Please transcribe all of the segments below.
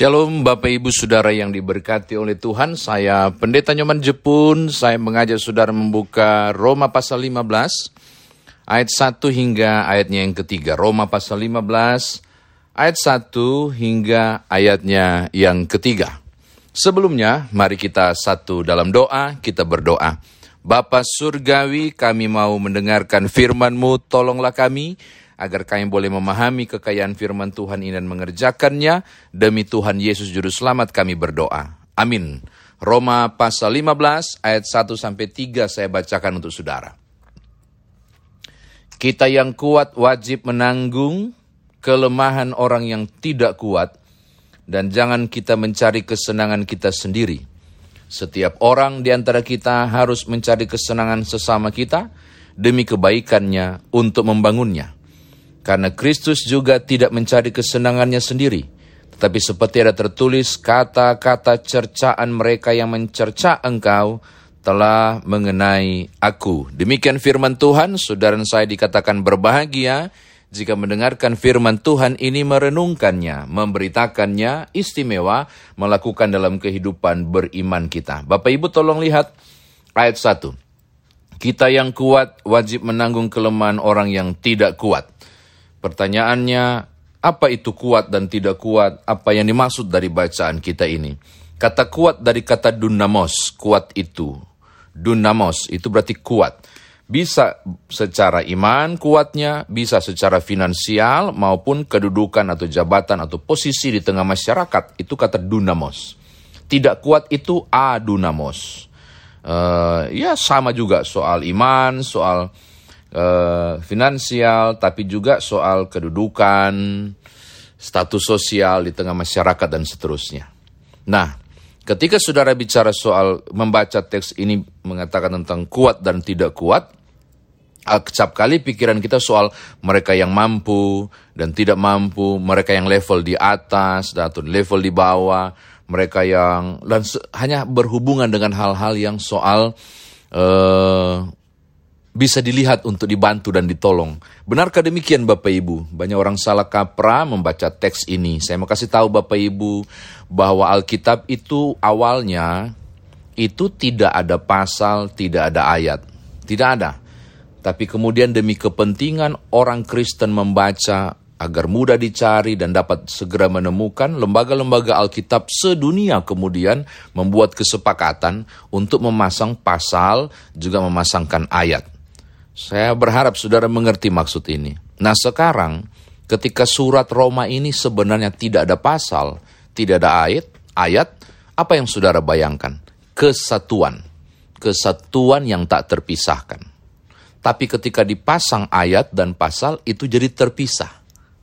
Shalom Bapak Ibu Saudara yang diberkati oleh Tuhan, saya Pendeta Nyoman Jepun, saya mengajak Saudara membuka Roma pasal 15, ayat 1 hingga ayatnya yang ketiga. Roma pasal 15, ayat 1 hingga ayatnya yang ketiga. Sebelumnya, mari kita satu dalam doa, kita berdoa. Bapa Surgawi, kami mau mendengarkan firman-Mu, tolonglah kami, agar kami boleh memahami kekayaan firman Tuhan ini dan mengerjakannya. Demi Tuhan Yesus Juru Selamat kami berdoa. Amin. Roma pasal 15 ayat 1 sampai 3 saya bacakan untuk saudara. Kita yang kuat wajib menanggung kelemahan orang yang tidak kuat dan jangan kita mencari kesenangan kita sendiri. Setiap orang di antara kita harus mencari kesenangan sesama kita demi kebaikannya untuk membangunnya. Karena Kristus juga tidak mencari kesenangannya sendiri, tetapi seperti ada tertulis kata-kata cercaan mereka yang mencerca engkau telah mengenai aku. Demikian firman Tuhan, saudara saya dikatakan berbahagia jika mendengarkan firman Tuhan ini merenungkannya, memberitakannya, istimewa, melakukan dalam kehidupan beriman kita. Bapak Ibu tolong lihat ayat 1. Kita yang kuat wajib menanggung kelemahan orang yang tidak kuat. Pertanyaannya, apa itu kuat dan tidak kuat? Apa yang dimaksud dari bacaan kita ini? Kata kuat dari kata dunamos, kuat itu. Dunamos itu berarti kuat. Bisa secara iman kuatnya, bisa secara finansial maupun kedudukan atau jabatan atau posisi di tengah masyarakat. Itu kata dunamos. Tidak kuat itu adunamos. Uh, ya sama juga soal iman, soal uh, finansial, tapi juga soal kedudukan, status sosial di tengah masyarakat dan seterusnya. Nah, ketika saudara bicara soal membaca teks ini mengatakan tentang kuat dan tidak kuat, acap kali pikiran kita soal mereka yang mampu dan tidak mampu, mereka yang level di atas atau level di bawah, mereka yang dan hanya berhubungan dengan hal-hal yang soal uh, bisa dilihat untuk dibantu dan ditolong. Benarkah demikian Bapak Ibu? Banyak orang salah kaprah membaca teks ini. Saya mau kasih tahu Bapak Ibu bahwa Alkitab itu awalnya itu tidak ada pasal, tidak ada ayat. Tidak ada. Tapi kemudian demi kepentingan orang Kristen membaca agar mudah dicari dan dapat segera menemukan, lembaga-lembaga Alkitab sedunia kemudian membuat kesepakatan untuk memasang pasal juga memasangkan ayat. Saya berharap saudara mengerti maksud ini. Nah sekarang ketika surat Roma ini sebenarnya tidak ada pasal, tidak ada ayat, ayat, apa yang saudara bayangkan? Kesatuan. Kesatuan yang tak terpisahkan. Tapi ketika dipasang ayat dan pasal itu jadi terpisah.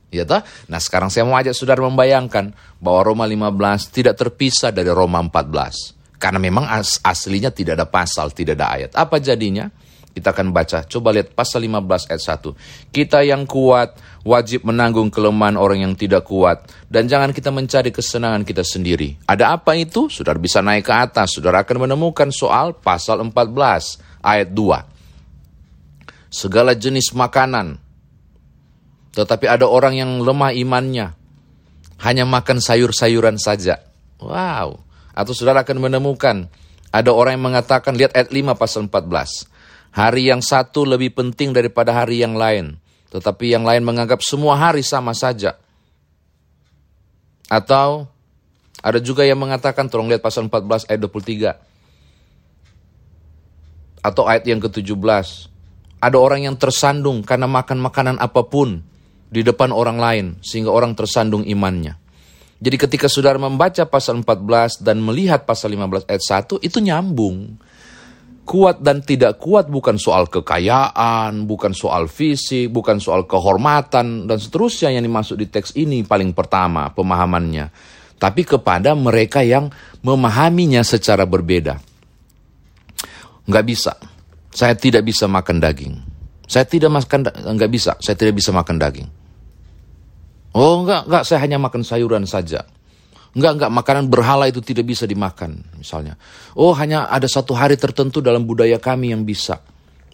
Ya toh? Nah sekarang saya mau ajak saudara membayangkan bahwa Roma 15 tidak terpisah dari Roma 14. Karena memang as aslinya tidak ada pasal, tidak ada ayat. Apa jadinya? Kita akan baca. Coba lihat pasal 15 ayat 1. Kita yang kuat wajib menanggung kelemahan orang yang tidak kuat. Dan jangan kita mencari kesenangan kita sendiri. Ada apa itu? Saudara bisa naik ke atas. Saudara akan menemukan soal pasal 14 ayat 2. Segala jenis makanan. Tetapi ada orang yang lemah imannya. Hanya makan sayur-sayuran saja. Wow. Atau saudara akan menemukan ada orang yang mengatakan, lihat ayat 5 pasal 14. Hari yang satu lebih penting daripada hari yang lain. Tetapi yang lain menganggap semua hari sama saja. Atau ada juga yang mengatakan, tolong lihat pasal 14 ayat 23. Atau ayat yang ke-17. Ada orang yang tersandung karena makan makanan apa pun di depan orang lain. Sehingga orang tersandung imannya. Jadi ketika saudara membaca pasal 14 dan melihat pasal 15 ayat 1, itu nyambung kuat dan tidak kuat bukan soal kekayaan, bukan soal fisik, bukan soal kehormatan, dan seterusnya yang dimaksud di teks ini paling pertama pemahamannya. Tapi kepada mereka yang memahaminya secara berbeda. Nggak bisa. Saya tidak bisa makan daging. Saya tidak makan, nggak bisa. Saya tidak bisa makan daging. Oh enggak, enggak, saya hanya makan sayuran saja. Enggak, enggak, makanan berhala itu tidak bisa dimakan, misalnya. Oh, hanya ada satu hari tertentu dalam budaya kami yang bisa.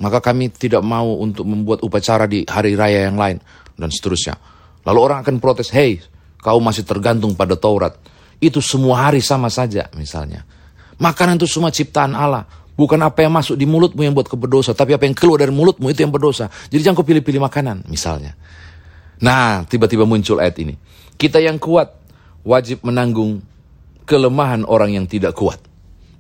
Maka kami tidak mau untuk membuat upacara di hari raya yang lain, dan seterusnya. Lalu orang akan protes, hei, kau masih tergantung pada Taurat. itu semua hari sama saja misalnya. Makanan itu semua ciptaan Allah. Bukan apa yang masuk di mulutmu yang buat kau berdosa, tapi apa yang keluar dari mulutmu itu yang berdosa. Jadi jangan kau pilih-pilih makanan misalnya. Nah, tiba-tiba muncul ayat ini. Kita yang kuat wajib menanggung kelemahan orang yang tidak kuat.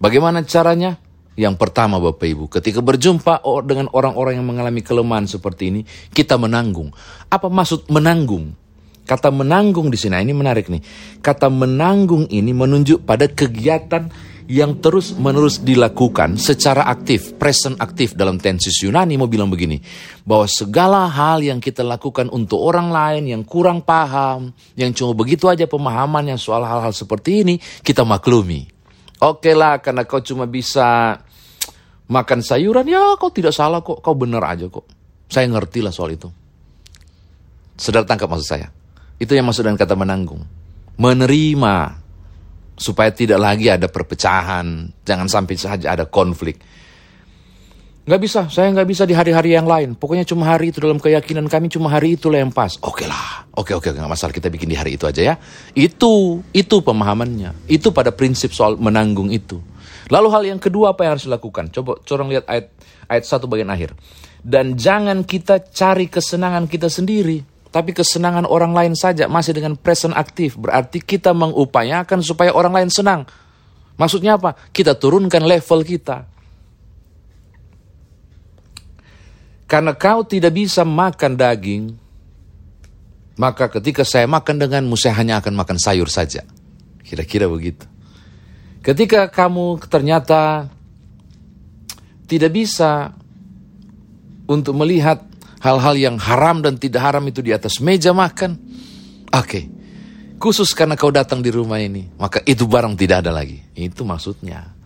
Bagaimana caranya? Yang pertama Bapak Ibu, ketika berjumpa dengan orang-orang yang mengalami kelemahan seperti ini, kita menanggung. Apa maksud menanggung? Kata menanggung di sini, nah ini menarik nih. Kata menanggung ini menunjuk pada kegiatan yang terus menerus dilakukan secara aktif, present aktif dalam tensis Yunani mau bilang begini, bahwa segala hal yang kita lakukan untuk orang lain yang kurang paham, yang cuma begitu aja pemahamannya soal hal-hal seperti ini, kita maklumi. Oke lah, karena kau cuma bisa makan sayuran, ya kau tidak salah kok, kau benar aja kok. Saya ngerti lah soal itu. Saudara tangkap maksud saya. Itu yang maksud dengan kata menanggung. Menerima supaya tidak lagi ada perpecahan, jangan sampai saja ada konflik. Nggak bisa, saya nggak bisa di hari-hari yang lain. Pokoknya cuma hari itu dalam keyakinan kami cuma hari itu yang pas. Oke lah, oke oke nggak masalah kita bikin di hari itu aja ya. Itu itu pemahamannya. Itu pada prinsip soal menanggung itu. Lalu hal yang kedua apa yang harus dilakukan? Coba corong lihat ayat ayat satu bagian akhir. Dan jangan kita cari kesenangan kita sendiri tapi kesenangan orang lain saja masih dengan present aktif. Berarti kita mengupayakan supaya orang lain senang. Maksudnya apa? Kita turunkan level kita. Karena kau tidak bisa makan daging, maka ketika saya makan denganmu, saya hanya akan makan sayur saja. Kira-kira begitu. Ketika kamu ternyata tidak bisa untuk melihat hal-hal yang haram dan tidak haram itu di atas meja makan. Oke, okay. khusus karena kau datang di rumah ini, maka itu barang tidak ada lagi. Itu maksudnya.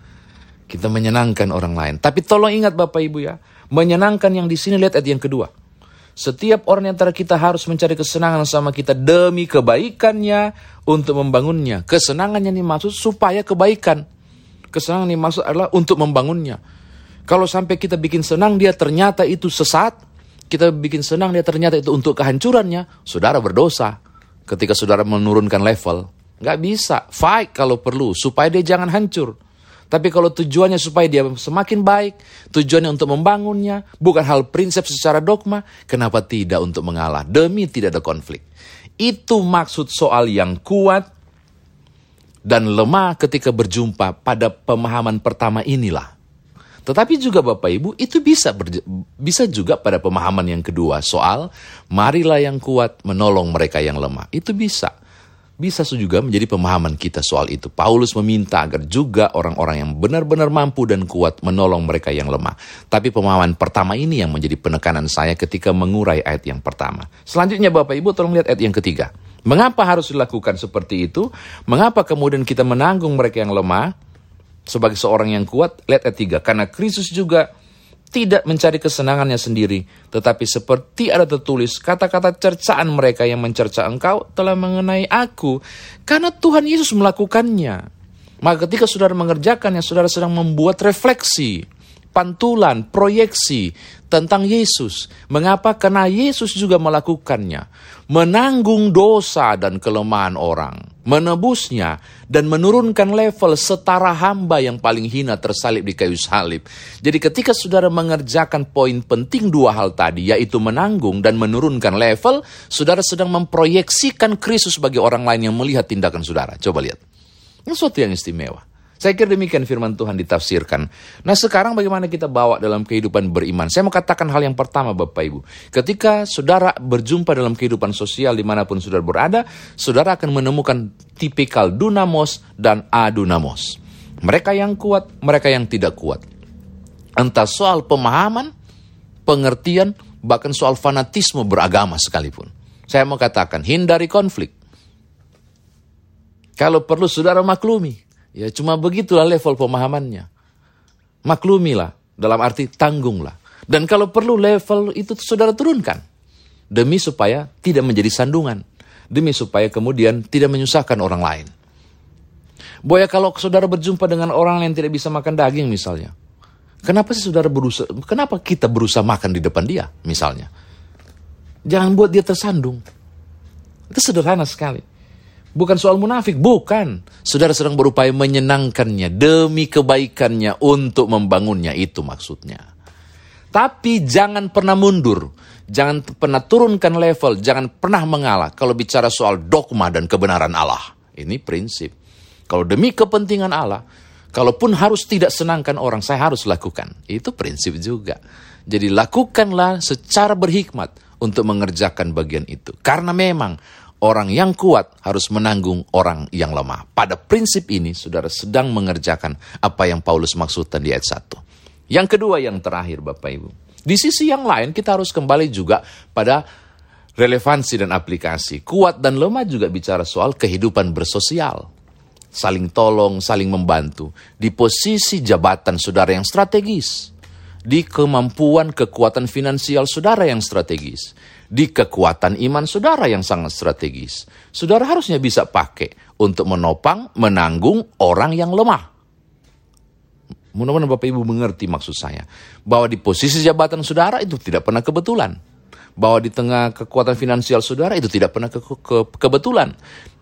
Kita menyenangkan orang lain. Tapi tolong ingat Bapak Ibu ya, menyenangkan yang di sini lihat ayat yang kedua. Setiap orang yang antara kita harus mencari kesenangan sama kita demi kebaikannya untuk membangunnya. Kesenangannya ini maksud supaya kebaikan. Kesenangan ini maksud adalah untuk membangunnya. Kalau sampai kita bikin senang dia ternyata itu sesat, kita bikin senang dia ternyata itu untuk kehancurannya, saudara berdosa ketika saudara menurunkan level. Nggak bisa, fight kalau perlu, supaya dia jangan hancur. Tapi kalau tujuannya supaya dia semakin baik, tujuannya untuk membangunnya, bukan hal prinsip secara dogma, kenapa tidak untuk mengalah? Demi tidak ada konflik. Itu maksud soal yang kuat dan lemah ketika berjumpa pada pemahaman pertama inilah. Tetapi juga Bapak Ibu itu bisa bisa juga pada pemahaman yang kedua soal marilah yang kuat menolong mereka yang lemah. Itu bisa. Bisa juga menjadi pemahaman kita soal itu. Paulus meminta agar juga orang-orang yang benar-benar mampu dan kuat menolong mereka yang lemah. Tapi pemahaman pertama ini yang menjadi penekanan saya ketika mengurai ayat yang pertama. Selanjutnya Bapak Ibu tolong lihat ayat yang ketiga. Mengapa harus dilakukan seperti itu? Mengapa kemudian kita menanggung mereka yang lemah? Sebagai seorang yang kuat, lihat ayat 3. Karena Kristus juga tidak mencari kesenangannya sendiri, tetapi seperti ada tertulis, kata-kata cercaan mereka yang mencerca engkau telah mengenai aku, karena Tuhan Yesus melakukannya. Maka ketika saudara mengerjakannya, saudara sedang membuat refleksi, pantulan, proyeksi tentang Yesus. Mengapa? Karena Yesus juga melakukannya. Menanggung dosa dan kelemahan orang menebusnya, dan menurunkan level setara hamba yang paling hina tersalib di kayu salib. Jadi ketika saudara mengerjakan poin penting dua hal tadi, yaitu menanggung dan menurunkan level, saudara sedang memproyeksikan Kristus bagi orang lain yang melihat tindakan saudara. Coba lihat. Ini sesuatu yang istimewa. Saya kira demikian firman Tuhan ditafsirkan. Nah sekarang bagaimana kita bawa dalam kehidupan beriman? Saya mau katakan hal yang pertama Bapak Ibu. Ketika saudara berjumpa dalam kehidupan sosial di mana pun saudara berada, saudara akan menemukan tipikal dunamos dan adunamos. Mereka yang kuat, mereka yang tidak kuat. Entah soal pemahaman, pengertian, bahkan soal fanatisme beragama sekalipun. Saya mau katakan, hindari konflik. Kalau perlu saudara maklumi, Ya cuma begitulah level pemahamannya. Maklumilah, dalam arti tanggunglah. Dan kalau perlu level itu saudara turunkan. Demi supaya tidak menjadi sandungan. Demi supaya kemudian tidak menyusahkan orang lain. Boya kalau saudara berjumpa dengan orang yang tidak bisa makan daging misalnya. Kenapa sih saudara berusaha, kenapa kita berusaha makan di depan dia misalnya? Jangan buat dia tersandung. Itu sederhana sekali. Bukan soal munafik, bukan. Saudara sedang berupaya menyenangkannya demi kebaikannya untuk membangunnya, itu maksudnya. Tapi jangan pernah mundur, jangan pernah turunkan level, jangan pernah mengalah kalau bicara soal dogma dan kebenaran Allah. Ini prinsip. Kalau demi kepentingan Allah, kalaupun harus tidak senangkan orang, saya harus lakukan. Itu prinsip juga. Jadi lakukanlah secara berhikmat untuk mengerjakan bagian itu. Karena memang orang yang kuat harus menanggung orang yang lemah. Pada prinsip ini, saudara sedang mengerjakan apa yang Paulus maksudkan di ayat 1. Yang kedua, yang terakhir Bapak Ibu. Di sisi yang lain, kita harus kembali juga pada relevansi dan aplikasi. Kuat dan lemah juga bicara soal kehidupan bersosial. Saling tolong, saling membantu. Di posisi jabatan saudara yang strategis. Di kemampuan kekuatan finansial saudara yang strategis di kekuatan iman saudara yang sangat strategis. Saudara harusnya bisa pakai untuk menopang, menanggung orang yang lemah. Mudah-mudahan Bapak Ibu mengerti maksud saya. Bahwa di posisi jabatan saudara itu tidak pernah kebetulan. Bahwa di tengah kekuatan finansial saudara itu tidak pernah ke ke kebetulan.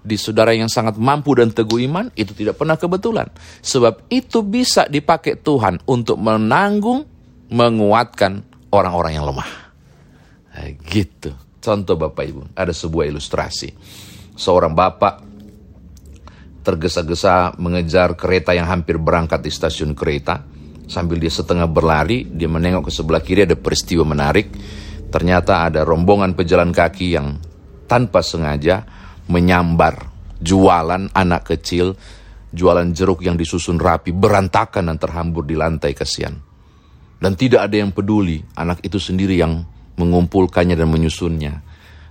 Di saudara yang sangat mampu dan teguh iman itu tidak pernah kebetulan. Sebab itu bisa dipakai Tuhan untuk menanggung, menguatkan orang-orang yang lemah. Nah, gitu. Contoh Bapak Ibu, ada sebuah ilustrasi. Seorang bapak tergesa-gesa mengejar kereta yang hampir berangkat di stasiun kereta. Sambil dia setengah berlari, dia menengok ke sebelah kiri ada peristiwa menarik. Ternyata ada rombongan pejalan kaki yang tanpa sengaja menyambar jualan anak kecil, jualan jeruk yang disusun rapi, berantakan dan terhambur di lantai kasihan. Dan tidak ada yang peduli, anak itu sendiri yang mengumpulkannya dan menyusunnya.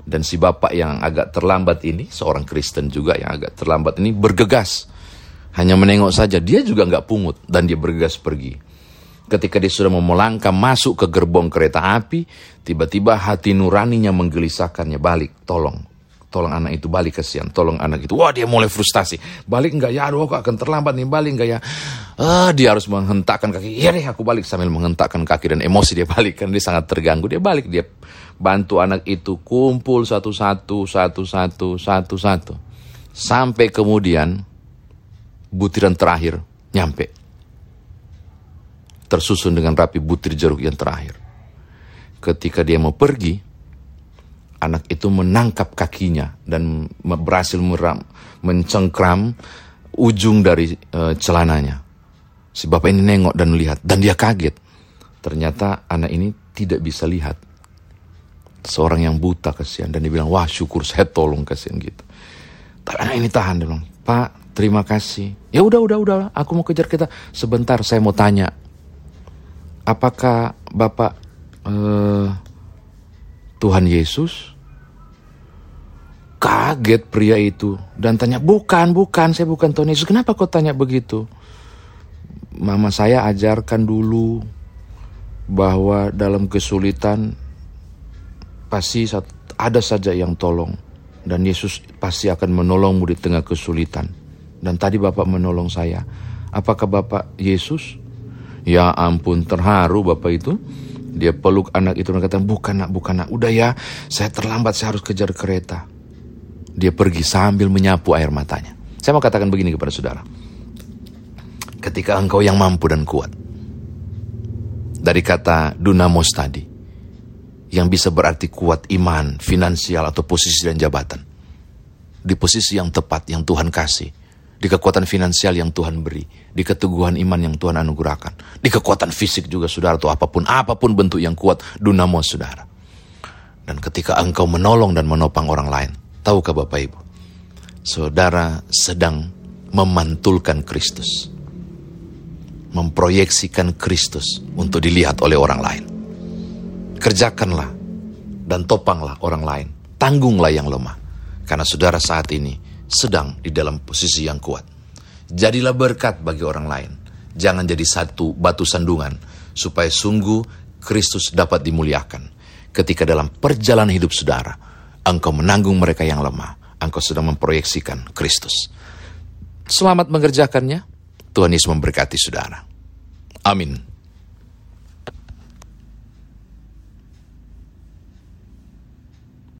Dan si bapak yang agak terlambat ini, seorang Kristen juga yang agak terlambat ini bergegas. Hanya menengok saja, dia juga nggak pungut dan dia bergegas pergi. Ketika dia sudah mau masuk ke gerbong kereta api, tiba-tiba hati nuraninya menggelisahkannya balik, tolong, tolong anak itu balik kesian, tolong anak itu. Wah dia mulai frustasi, balik nggak ya, aduh kok akan terlambat nih, balik nggak ya. Ah, dia harus menghentakkan kaki. Iya deh, aku balik sambil menghentakkan kaki dan emosi dia balik kan dia sangat terganggu. Dia balik, dia bantu anak itu kumpul satu-satu, satu-satu, satu-satu. Sampai kemudian butiran terakhir nyampe. Tersusun dengan rapi butir jeruk yang terakhir. Ketika dia mau pergi, anak itu menangkap kakinya dan berhasil mencengkram ujung dari uh, celananya. Si bapak ini nengok dan melihat, dan dia kaget. Ternyata anak ini tidak bisa lihat. Seorang yang buta kasihan. Dan dia bilang, wah syukur saya tolong kasihan gitu. Tapi anak ini tahan, dia bilang, Pak terima kasih. Ya udah, udah, udah, aku mau kejar kita. Sebentar saya mau tanya. Apakah bapak uh, Tuhan Yesus? Kaget pria itu dan tanya, bukan, bukan, saya bukan Tuhan Yesus. Kenapa kau tanya begitu? mama saya ajarkan dulu bahwa dalam kesulitan pasti ada saja yang tolong dan Yesus pasti akan menolongmu di tengah kesulitan. Dan tadi Bapak menolong saya. Apakah Bapak Yesus? Ya ampun terharu Bapak itu. Dia peluk anak itu dan kata, bukan nak, bukan nak. Udah ya, saya terlambat, saya harus kejar kereta. Dia pergi sambil menyapu air matanya. Saya mau katakan begini kepada saudara ketika engkau yang mampu dan kuat. Dari kata dunamos tadi, yang bisa berarti kuat iman, finansial, atau posisi dan jabatan. Di posisi yang tepat yang Tuhan kasih. Di kekuatan finansial yang Tuhan beri. Di keteguhan iman yang Tuhan anugerahkan. Di kekuatan fisik juga saudara atau apa pun. Apa pun bentuk yang kuat dunamos saudara. Dan ketika engkau menolong dan menopang orang lain. Tahukah Bapak Ibu? Saudara sedang memantulkan Kristus memproyeksikan Kristus untuk dilihat oleh orang lain. Kerjakanlah dan topanglah orang lain. Tanggunglah yang lemah. Karena saudara saat ini sedang di dalam posisi yang kuat. Jadilah berkat bagi orang lain. Jangan jadi satu batu sandungan supaya sungguh Kristus dapat dimuliakan. Ketika dalam perjalanan hidup saudara, engkau menanggung mereka yang lemah. Engkau sedang memproyeksikan Kristus. Selamat mengerjakannya. Tuhan Yesus memberkati saudara. Amin.